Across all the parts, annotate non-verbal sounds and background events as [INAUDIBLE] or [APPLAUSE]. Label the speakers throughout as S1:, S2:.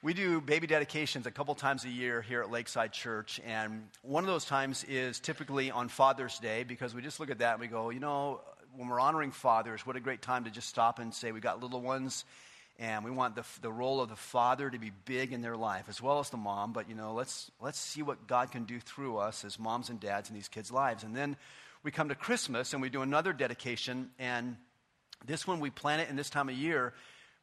S1: We do baby dedications a couple times a year here at Lakeside Church, and one of those times is typically on Father's Day because we just look at that and we go, you know, when we're honoring fathers, what a great time to just stop and say we've got little ones, and we want the, the role of the father to be big in their life as well as the mom. But you know, let's let's see what God can do through us as moms and dads in these kids' lives, and then we come to Christmas and we do another dedication, and this one we plan it in this time of year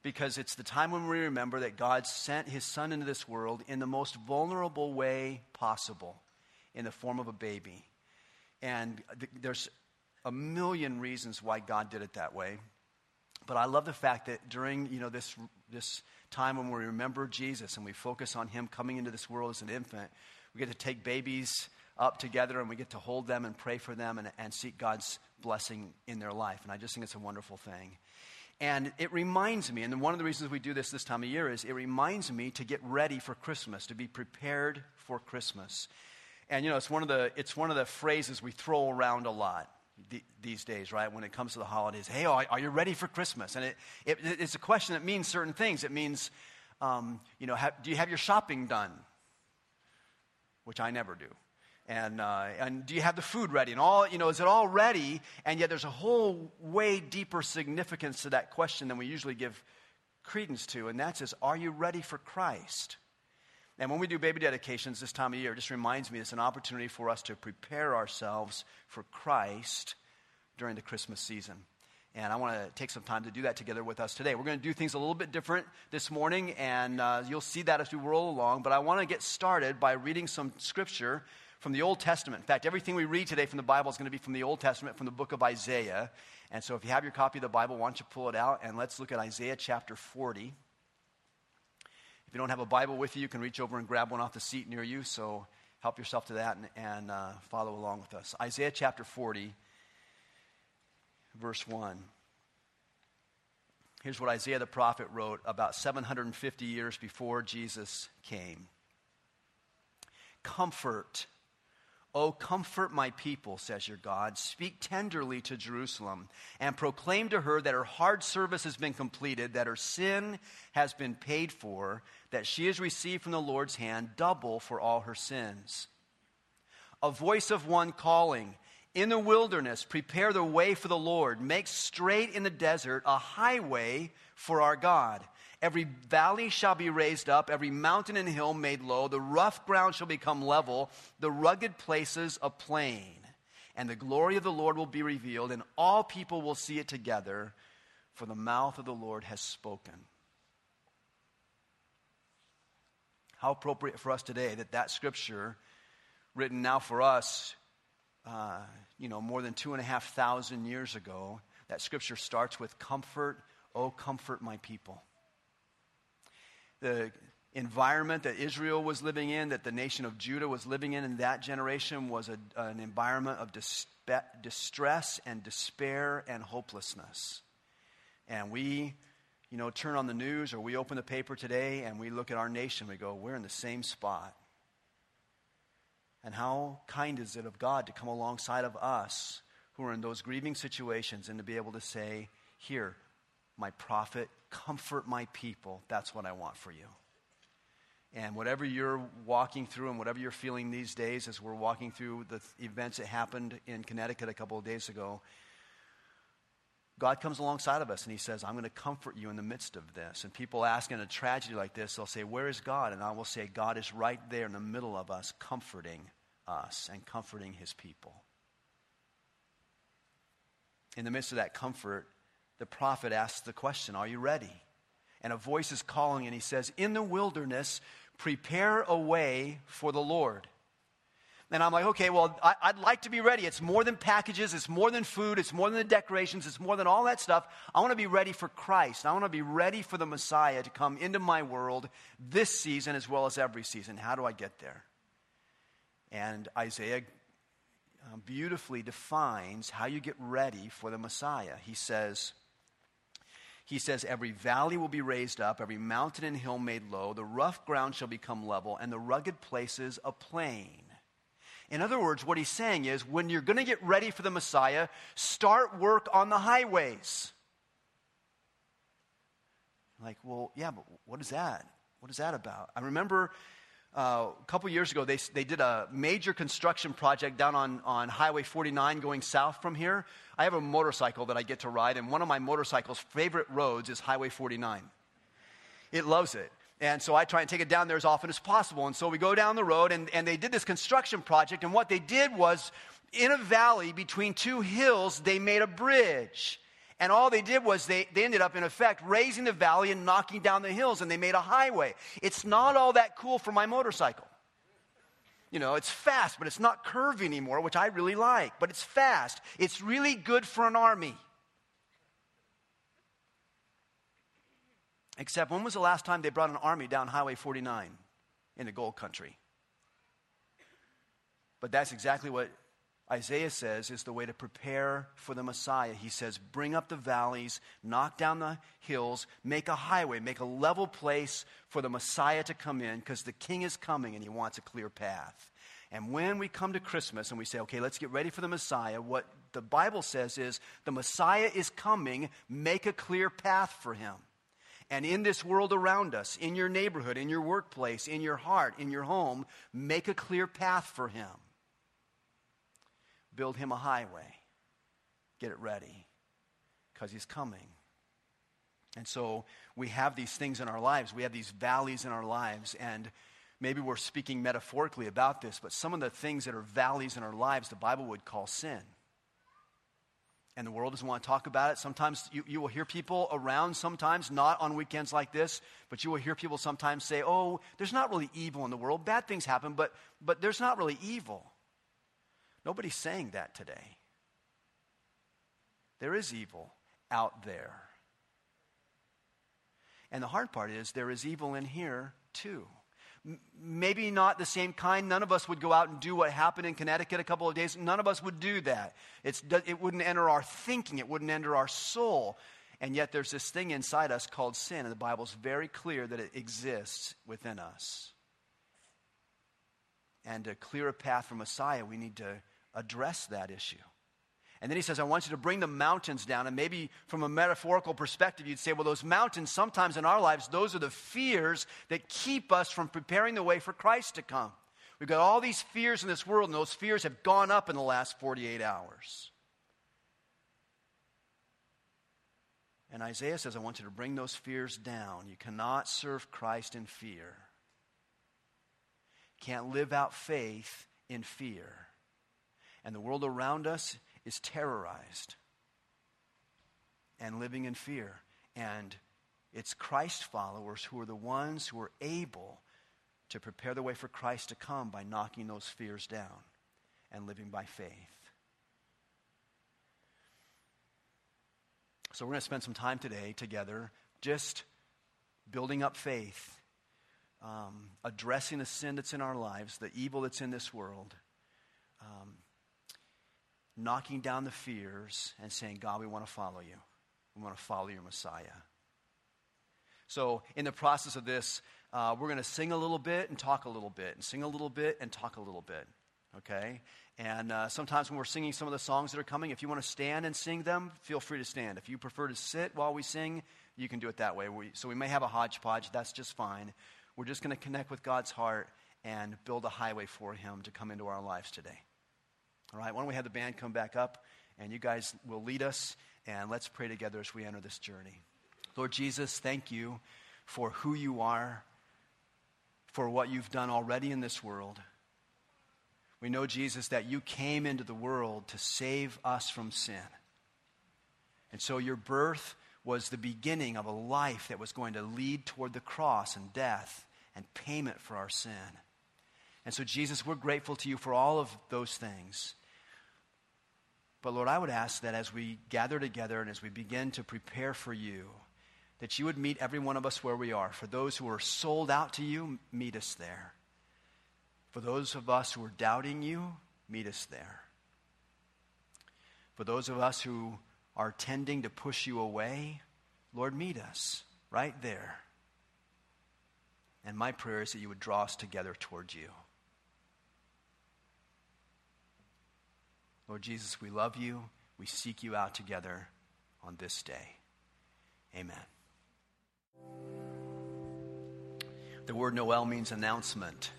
S1: because it's the time when we remember that God sent his son into this world in the most vulnerable way possible, in the form of a baby. And th- there's a million reasons why God did it that way. But I love the fact that during you know, this, this time when we remember Jesus and we focus on him coming into this world as an infant, we get to take babies up together and we get to hold them and pray for them and, and seek God's blessing in their life. And I just think it's a wonderful thing. And it reminds me, and one of the reasons we do this this time of year is it reminds me to get ready for Christmas, to be prepared for Christmas. And you know, it's one of the, it's one of the phrases we throw around a lot these days, right? When it comes to the holidays. Hey, are you ready for Christmas? And it, it it's a question that means certain things. It means, um, you know, have, do you have your shopping done? Which I never do and, uh, and do you have the food ready and all you know is it all ready and yet there's a whole way deeper significance to that question than we usually give credence to and that's is are you ready for christ and when we do baby dedications this time of year it just reminds me it's an opportunity for us to prepare ourselves for christ during the christmas season and I want to take some time to do that together with us today. We're going to do things a little bit different this morning, and uh, you'll see that as we roll along. But I want to get started by reading some scripture from the Old Testament. In fact, everything we read today from the Bible is going to be from the Old Testament, from the book of Isaiah. And so if you have your copy of the Bible, why don't you pull it out and let's look at Isaiah chapter 40. If you don't have a Bible with you, you can reach over and grab one off the seat near you. So help yourself to that and, and uh, follow along with us. Isaiah chapter 40, verse 1. Here's what Isaiah the prophet wrote about 750 years before Jesus came Comfort Oh, comfort my people, says your God. Speak tenderly to Jerusalem and proclaim to her that her hard service has been completed, that her sin has been paid for, that she has received from the Lord's hand double for all her sins. A voice of one calling, In the wilderness, prepare the way for the Lord, make straight in the desert a highway for our God. Every valley shall be raised up, every mountain and hill made low. The rough ground shall become level, the rugged places a plain. And the glory of the Lord will be revealed, and all people will see it together, for the mouth of the Lord has spoken. How appropriate for us today that that scripture, written now for us, uh, you know, more than two and a half thousand years ago, that scripture starts with comfort, oh, comfort my people the environment that Israel was living in, that the nation of Judah was living in in that generation, was a, an environment of dispe- distress and despair and hopelessness. And we, you know, turn on the news or we open the paper today and we look at our nation, we go, we're in the same spot. And how kind is it of God to come alongside of us who are in those grieving situations and to be able to say, Here, my prophet, comfort my people. That's what I want for you. And whatever you're walking through and whatever you're feeling these days as we're walking through the events that happened in Connecticut a couple of days ago, God comes alongside of us and He says, I'm going to comfort you in the midst of this. And people ask in a tragedy like this, they'll say, Where is God? And I will say, God is right there in the middle of us, comforting us and comforting His people. In the midst of that comfort, the prophet asks the question, Are you ready? And a voice is calling, and he says, In the wilderness, prepare a way for the Lord. And I'm like, okay, well, I, would like to be ready. It's more than packages, it's more than food, it's more than the decorations, it's more than all that stuff. I want to be ready for Christ. I want to be ready for the Messiah to come into my world this season as well as every season. How do I get there? And Isaiah uh, beautifully defines how you get ready for the Messiah. He says, he says, Every valley will be raised up, every mountain and hill made low, the rough ground shall become level, and the rugged places a plain. In other words, what he's saying is when you're going to get ready for the Messiah, start work on the highways. Like, well, yeah, but what is that? What is that about? I remember uh, a couple years ago, they, they did a major construction project down on, on Highway 49 going south from here. I have a motorcycle that I get to ride, and one of my motorcycle's favorite roads is Highway 49. It loves it. And so I try and take it down there as often as possible. And so we go down the road, and, and they did this construction project. And what they did was, in a valley between two hills, they made a bridge. And all they did was they, they ended up, in effect, raising the valley and knocking down the hills, and they made a highway. It's not all that cool for my motorcycle. You know, it's fast, but it's not curvy anymore, which I really like, but it's fast. It's really good for an army. Except, when was the last time they brought an army down Highway 49 in the gold country? But that's exactly what Isaiah says is the way to prepare for the Messiah. He says, Bring up the valleys, knock down the hills, make a highway, make a level place for the Messiah to come in because the King is coming and he wants a clear path. And when we come to Christmas and we say, okay, let's get ready for the Messiah, what the Bible says is the Messiah is coming, make a clear path for him. And in this world around us, in your neighborhood, in your workplace, in your heart, in your home, make a clear path for him build him a highway, get it ready, because he's coming. And so we have these things in our lives. We have these valleys in our lives. And maybe we're speaking metaphorically about this, but some of the things that are valleys in our lives, the Bible would call sin. And the world doesn't want to talk about it. Sometimes you, you will hear people around, sometimes not on weekends like this, but you will hear people sometimes say, oh, there's not really evil in the world. Bad things happen, but, but there's not really evil. Nobody's saying that today. There is evil out there. And the hard part is there is evil in here too. Maybe not the same kind. None of us would go out and do what happened in Connecticut a couple of days. None of us would do that. It's, it wouldn't enter our thinking, it wouldn't enter our soul. And yet there's this thing inside us called sin, and the Bible's very clear that it exists within us. And to clear a path for Messiah, we need to address that issue. And then he says, I want you to bring the mountains down. And maybe from a metaphorical perspective, you'd say, well, those mountains, sometimes in our lives, those are the fears that keep us from preparing the way for Christ to come. We've got all these fears in this world, and those fears have gone up in the last 48 hours. And Isaiah says, I want you to bring those fears down. You cannot serve Christ in fear. Can't live out faith in fear and the world around us is terrorized and living in fear. And it's Christ followers who are the ones who are able to prepare the way for Christ to come by knocking those fears down and living by faith. So, we're going to spend some time today together just building up faith, um, addressing the sin that's in our lives, the evil that's in this world. Um, knocking down the fears and saying, God, we want to follow you. We want to follow your Messiah. So, in the process of this, uh, we're going to sing a little bit and talk a little bit, and sing a little bit and talk a little bit. Okay? And uh, sometimes when we're singing some of the songs that are coming, if you want to stand and sing them, feel free to stand. If you prefer to sit while we sing, you can do it that way. We, so, we may have a hodgepodge. That's just fine. We're just going to connect with God's heart and build a highway for Him to come into our lives today. All right, why don't we have the band come back up and you guys will lead us and let's pray together as we enter this journey. Lord Jesus, thank you for who you are, for what you've done already in this world. We know, Jesus, that you came into the world to save us from sin. And so your birth was the beginning of a life that was going to lead toward the cross and death and payment for our sin. And so, Jesus, we're grateful to you for all of those things. But Lord, I would ask that as we gather together and as we begin to prepare for you, that you would meet every one of us where we are. For those who are sold out to you, meet us there. For those of us who are doubting you, meet us there. For those of us who are tending to push you away, Lord, meet us right there. And my prayer is that you would draw us together towards you. Lord Jesus, we love you. We seek you out together on this day. Amen. The word Noel means announcement.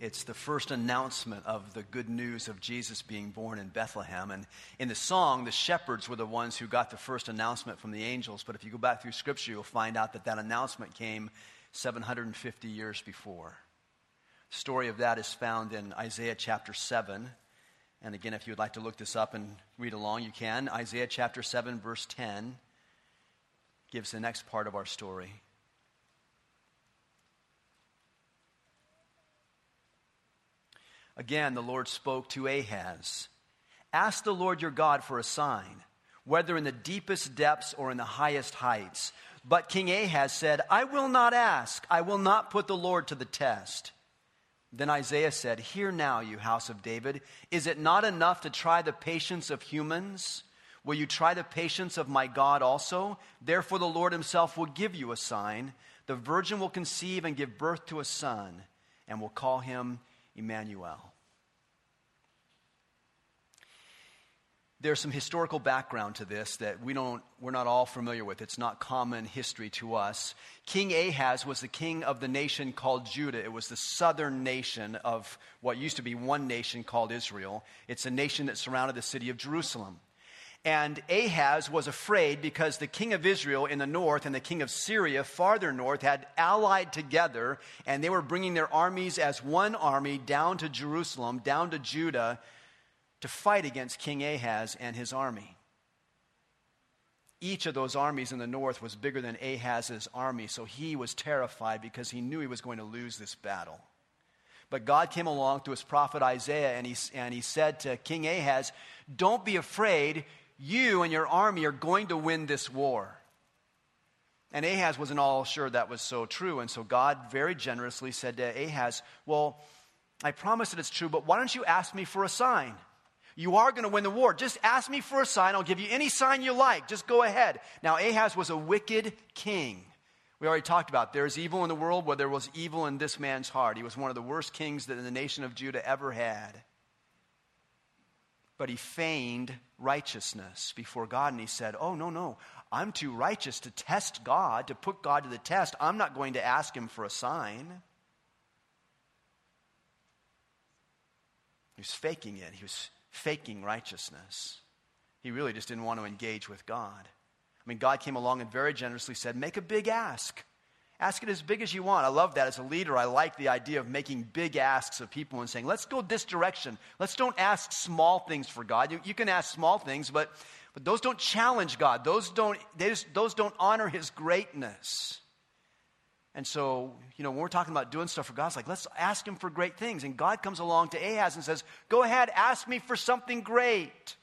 S1: It's the first announcement of the good news of Jesus being born in Bethlehem. And in the song, the shepherds were the ones who got the first announcement from the angels. But if you go back through Scripture, you'll find out that that announcement came 750 years before. The story of that is found in Isaiah chapter 7. And again, if you would like to look this up and read along, you can. Isaiah chapter 7, verse 10 gives the next part of our story. Again, the Lord spoke to Ahaz Ask the Lord your God for a sign, whether in the deepest depths or in the highest heights. But King Ahaz said, I will not ask. I will not put the Lord to the test. Then Isaiah said, Hear now, you house of David. Is it not enough to try the patience of humans? Will you try the patience of my God also? Therefore, the Lord himself will give you a sign. The virgin will conceive and give birth to a son, and will call him Emmanuel. There's some historical background to this that we don't, we're not all familiar with. It's not common history to us. King Ahaz was the king of the nation called Judah. It was the southern nation of what used to be one nation called Israel. It's a nation that surrounded the city of Jerusalem. And Ahaz was afraid because the king of Israel in the north and the king of Syria farther north had allied together, and they were bringing their armies as one army down to Jerusalem, down to Judah, to fight against King Ahaz and his army. Each of those armies in the north was bigger than Ahaz's army, so he was terrified because he knew he was going to lose this battle. But God came along through his prophet Isaiah, and he, and he said to King Ahaz, Don't be afraid you and your army are going to win this war. And Ahaz wasn't all sure that was so true. And so God very generously said to Ahaz, Well, I promise that it's true, but why don't you ask me for a sign? You are going to win the war. Just ask me for a sign. I'll give you any sign you like. Just go ahead. Now, Ahaz was a wicked king. We already talked about there's evil in the world where there was evil in this man's heart. He was one of the worst kings that the nation of Judah ever had but he feigned righteousness before God. And he said, Oh, no, no, I'm too righteous to test God, to put God to the test. I'm not going to ask him for a sign. He was faking it, he was faking righteousness. He really just didn't want to engage with God. I mean, God came along and very generously said, Make a big ask. Ask it as big as you want. I love that. As a leader, I like the idea of making big asks of people and saying, let's go this direction. Let's don't ask small things for God. You, you can ask small things, but, but those don't challenge God. Those don't, just, those don't honor his greatness. And so, you know, when we're talking about doing stuff for God, it's like, let's ask him for great things. And God comes along to Ahaz and says, go ahead, ask me for something great.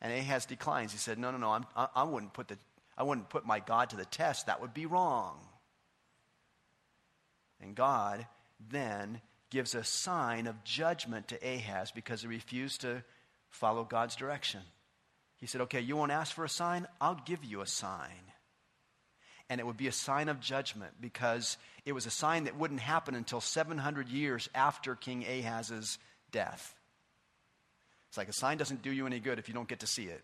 S1: And Ahaz declines. He said, no, no, no, I'm, I, I wouldn't put the I wouldn't put my God to the test. That would be wrong. And God then gives a sign of judgment to Ahaz because he refused to follow God's direction. He said, Okay, you won't ask for a sign? I'll give you a sign. And it would be a sign of judgment because it was a sign that wouldn't happen until 700 years after King Ahaz's death. It's like a sign doesn't do you any good if you don't get to see it.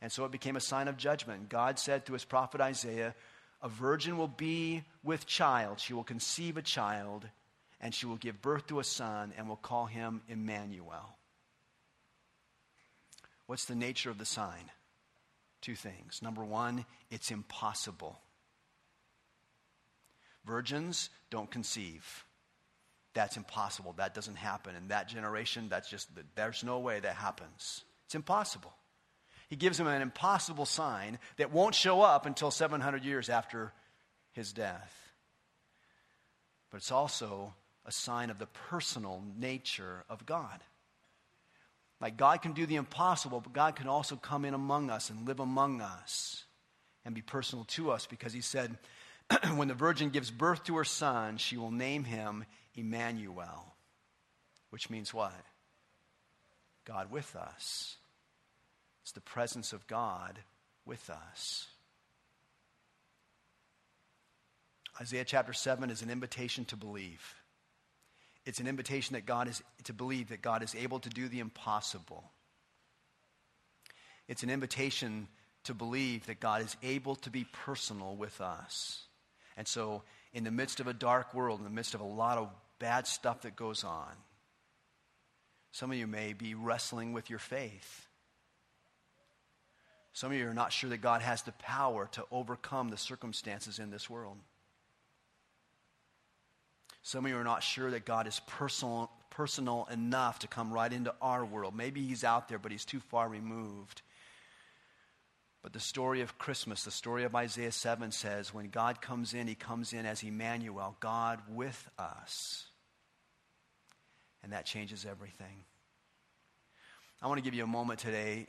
S1: And so it became a sign of judgment. God said to his prophet Isaiah, a virgin will be with child. She will conceive a child, and she will give birth to a son, and will call him Emmanuel. What's the nature of the sign? Two things. Number one, it's impossible. Virgins don't conceive. That's impossible. That doesn't happen. In that generation, that's just, there's no way that happens. It's impossible he gives him an impossible sign that won't show up until 700 years after his death. But it's also a sign of the personal nature of God. Like God can do the impossible, but God can also come in among us and live among us and be personal to us because he said, [CLEARS THROAT] when the virgin gives birth to her son, she will name him Emmanuel, which means what? God with us. It's the presence of God with us. Isaiah chapter 7 is an invitation to believe. It's an invitation that God is to believe that God is able to do the impossible. It's an invitation to believe that God is able to be personal with us. And so in the midst of a dark world, in the midst of a lot of bad stuff that goes on. Some of you may be wrestling with your faith. Some of you are not sure that God has the power to overcome the circumstances in this world. Some of you are not sure that God is personal, personal enough to come right into our world. Maybe He's out there, but He's too far removed. But the story of Christmas, the story of Isaiah 7 says when God comes in, He comes in as Emmanuel, God with us. And that changes everything. I want to give you a moment today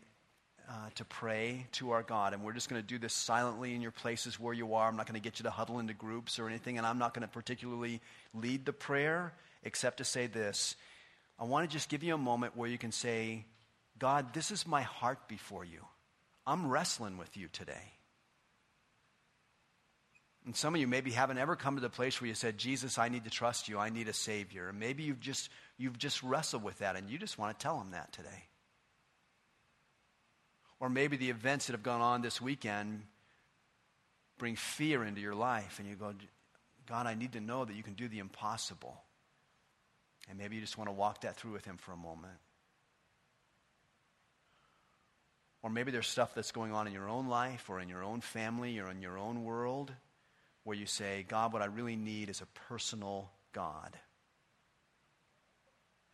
S1: uh, to pray to our God. And we're just going to do this silently in your places where you are. I'm not going to get you to huddle into groups or anything, and I'm not going to particularly lead the prayer except to say this. I want to just give you a moment where you can say, God, this is my heart before you. I'm wrestling with you today. And some of you maybe haven't ever come to the place where you said, Jesus, I need to trust you. I need a Savior. And maybe you've just, you've just wrestled with that and you just want to tell him that today. Or maybe the events that have gone on this weekend bring fear into your life, and you go, God, I need to know that you can do the impossible. And maybe you just want to walk that through with Him for a moment. Or maybe there's stuff that's going on in your own life or in your own family or in your own world where you say, God, what I really need is a personal God.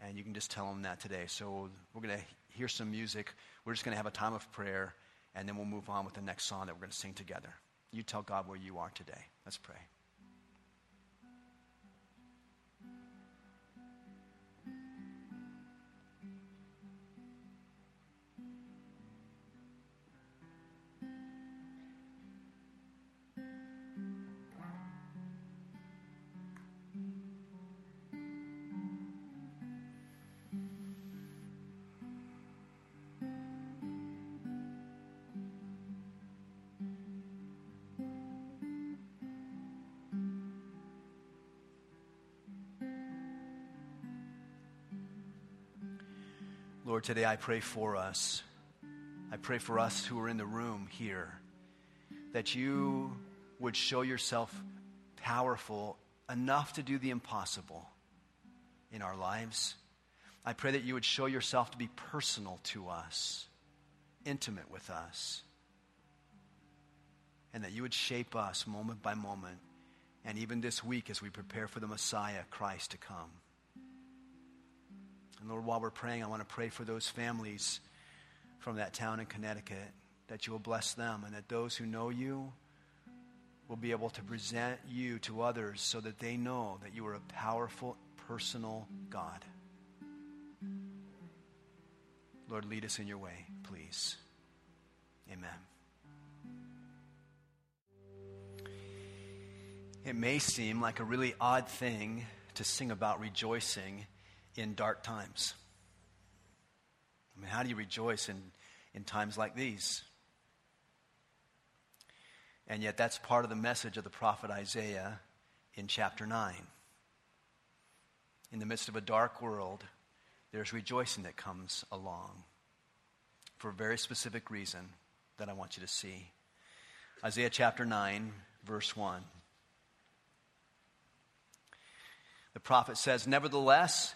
S1: And you can just tell Him that today. So we're going to hear some music. We're just going to have a time of prayer, and then we'll move on with the next song that we're going to sing together. You tell God where you are today. Let's pray. Lord, today I pray for us. I pray for us who are in the room here that you would show yourself powerful enough to do the impossible in our lives. I pray that you would show yourself to be personal to us, intimate with us, and that you would shape us moment by moment, and even this week as we prepare for the Messiah, Christ, to come. And Lord, while we're praying, I want to pray for those families from that town in Connecticut, that you will bless them, and that those who know you will be able to present you to others so that they know that you are a powerful, personal God. Lord, lead us in your way, please. Amen. It may seem like a really odd thing to sing about rejoicing in dark times. I mean, how do you rejoice in, in times like these? And yet, that's part of the message of the prophet Isaiah in chapter 9. In the midst of a dark world, there's rejoicing that comes along for a very specific reason that I want you to see. Isaiah chapter 9, verse 1. The prophet says, Nevertheless,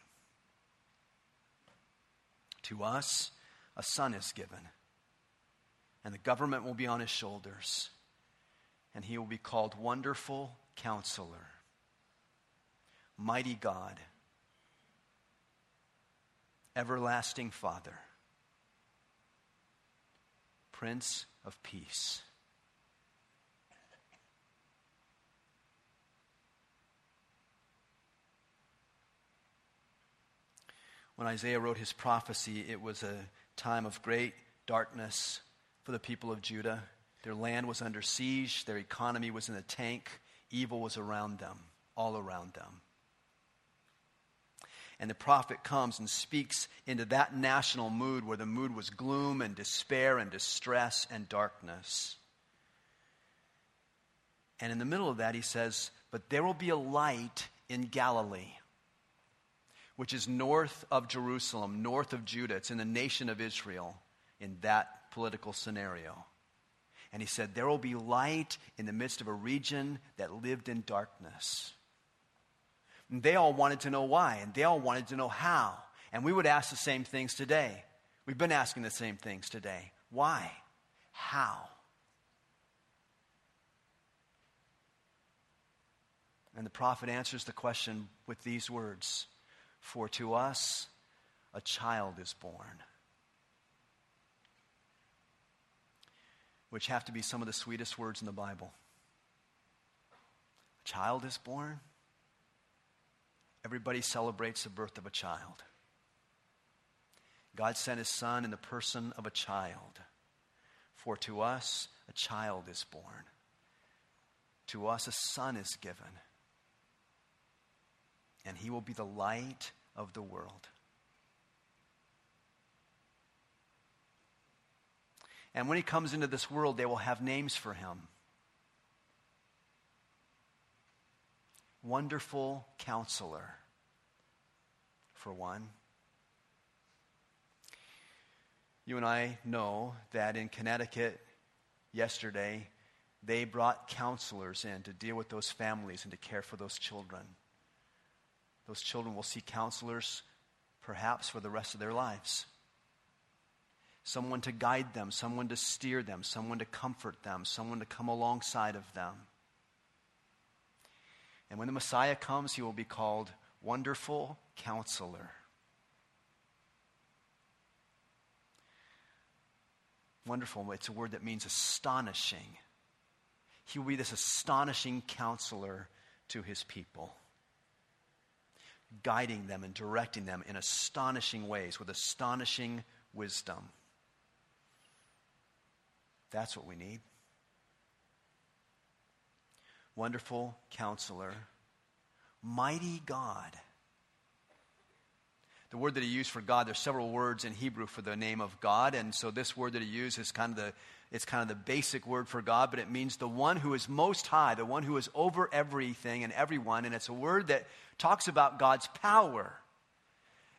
S1: to us, a son is given, and the government will be on his shoulders, and he will be called Wonderful Counselor, Mighty God, Everlasting Father, Prince of Peace. When Isaiah wrote his prophecy, it was a time of great darkness for the people of Judah. Their land was under siege, their economy was in a tank, evil was around them, all around them. And the prophet comes and speaks into that national mood where the mood was gloom and despair and distress and darkness. And in the middle of that, he says, But there will be a light in Galilee, which is north of Jerusalem, north of Judah. It's in the nation of Israel in that political scenario. And he said, There will be light in the midst of a region that lived in darkness. And they all wanted to know why, and they all wanted to know how. And we would ask the same things today. We've been asking the same things today. Why? How? And the prophet answers the question with these words For to us a child is born. Which have to be some of the sweetest words in the Bible. A child is born. Everybody celebrates the birth of a child. God sent his son in the person of a child. For to us a child is born, to us a son is given, and he will be the light of the world. And when he comes into this world, they will have names for him. Wonderful counselor, for one. You and I know that in Connecticut yesterday, they brought counselors in to deal with those families and to care for those children. Those children will see counselors perhaps for the rest of their lives. Someone to guide them, someone to steer them, someone to comfort them, someone to come alongside of them. And when the Messiah comes, he will be called Wonderful Counselor. Wonderful, it's a word that means astonishing. He will be this astonishing counselor to his people, guiding them and directing them in astonishing ways with astonishing wisdom. That's what we need wonderful counselor, mighty God. The word that he used for God, there's several words in Hebrew for the name of God, and so this word that he used is kind of the it's kind of the basic word for God, but it means the one who is most high, the one who is over everything and everyone, and it's a word that talks about God's power.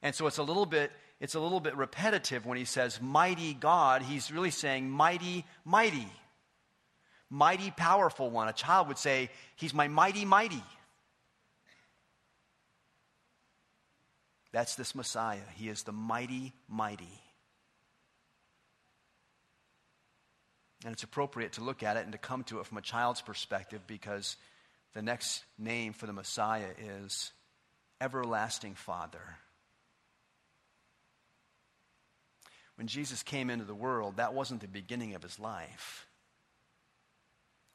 S1: And so it's a little bit it's a little bit repetitive when he says mighty God, he's really saying mighty mighty mighty, powerful one. A child would say, He's my mighty, mighty. That's this Messiah. He is the mighty, mighty. And it's appropriate to look at it and to come to it from a child's perspective because the next name for the Messiah is Everlasting Father. When Jesus came into the world, that wasn't the beginning of his life.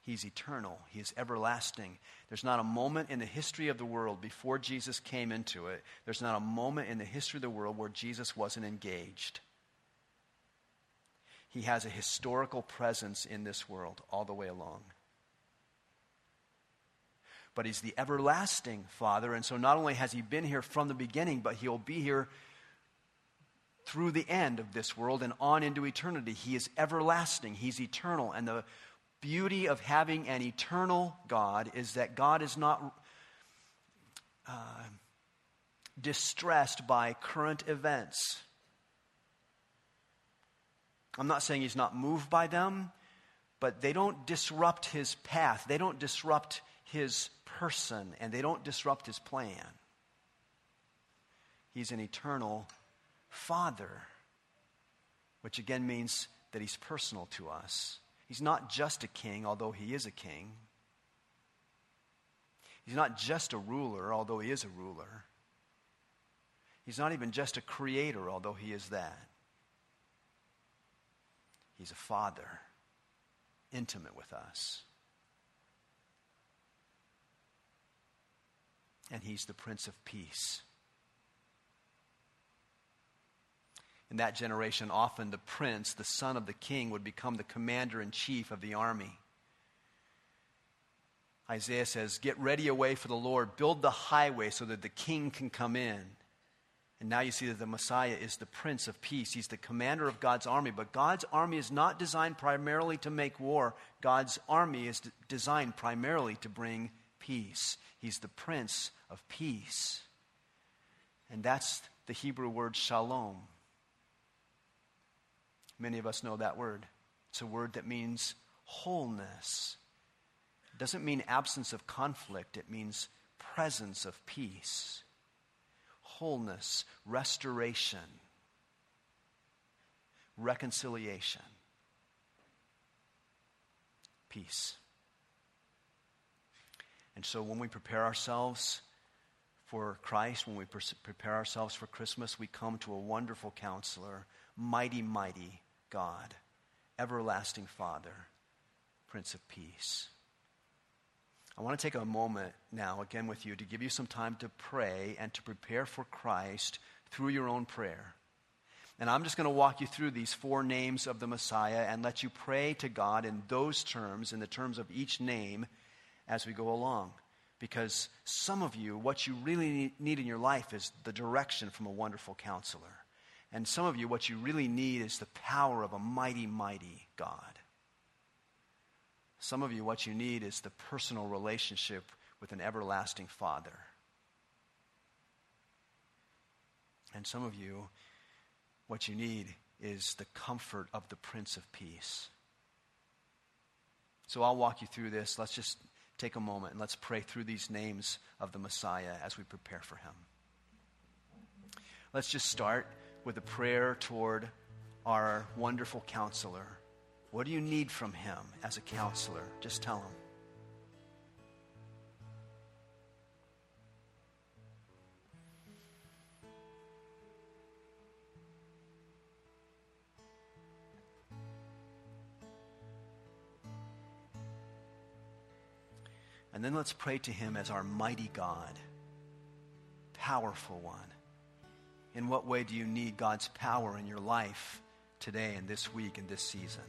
S1: He's eternal. He is everlasting. There's not a moment in the history of the world before Jesus came into it, there's not a moment in the history of the world where Jesus wasn't engaged. He has a historical presence in this world all the way along. But he's the everlasting Father, and so not only has he been here from the beginning, but he'll be here through the end of this world and on into eternity. He is everlasting, he's eternal, and the beauty of having an eternal God is that God is not uh, distressed by current events. I'm not saying he's not moved by them, but they don't disrupt his path. They don't disrupt his person, and they don't disrupt his plan. He's an eternal Father, which again means that he's personal to us. He's not just a king, although he is a king. He's not just a ruler, although he is a ruler. He's not even just a creator, although he is that. He's a father, intimate with us. And he's the Prince of Peace. In that generation, often the prince, the son of the king, would become the commander in chief of the army. Isaiah says, Get ready away for the Lord, build the highway so that the king can come in. And now you see that the Messiah is the Prince of Peace. He's the commander of God's army. But God's army is not designed primarily to make war, God's army is designed primarily to bring peace. He's the Prince of Peace. And that's the Hebrew word shalom. Many of us know that word. It's a word that means wholeness. It doesn't mean absence of conflict, it means presence of peace, wholeness, restoration, reconciliation, peace. And so when we prepare ourselves for Christ, when we prepare ourselves for Christmas, we come to a wonderful counselor, mighty, mighty God, everlasting Father, Prince of Peace. I want to take a moment now, again with you, to give you some time to pray and to prepare for Christ through your own prayer. And I'm just going to walk you through these four names of the Messiah and let you pray to God in those terms, in the terms of each name, as we go along. Because some of you, what you really need in your life is the direction from a wonderful counselor. And some of you, what you really need is the power of a mighty, mighty God. Some of you, what you need is the personal relationship with an everlasting Father. And some of you, what you need is the comfort of the Prince of Peace. So I'll walk you through this. Let's just take a moment and let's pray through these names of the Messiah as we prepare for him. Let's just start with a prayer toward our wonderful counselor. What do you need from him as a counselor? Just tell him. And then let's pray to him as our mighty God, powerful one. In what way do you need God's power in your life today and this week and this season?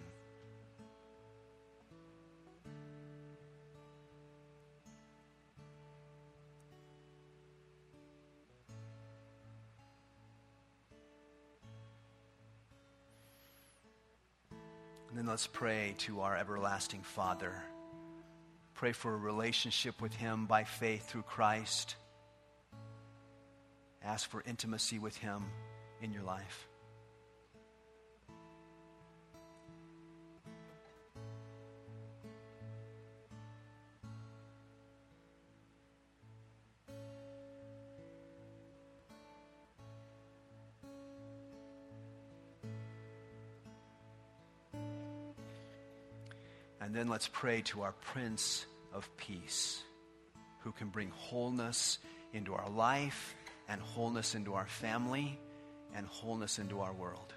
S1: And then let's pray to our everlasting Father. Pray for a relationship with Him by faith through Christ. Ask for intimacy with Him in your life. And then let's pray to our Prince of Peace, who can bring wholeness into our life and wholeness into our family and wholeness into our world.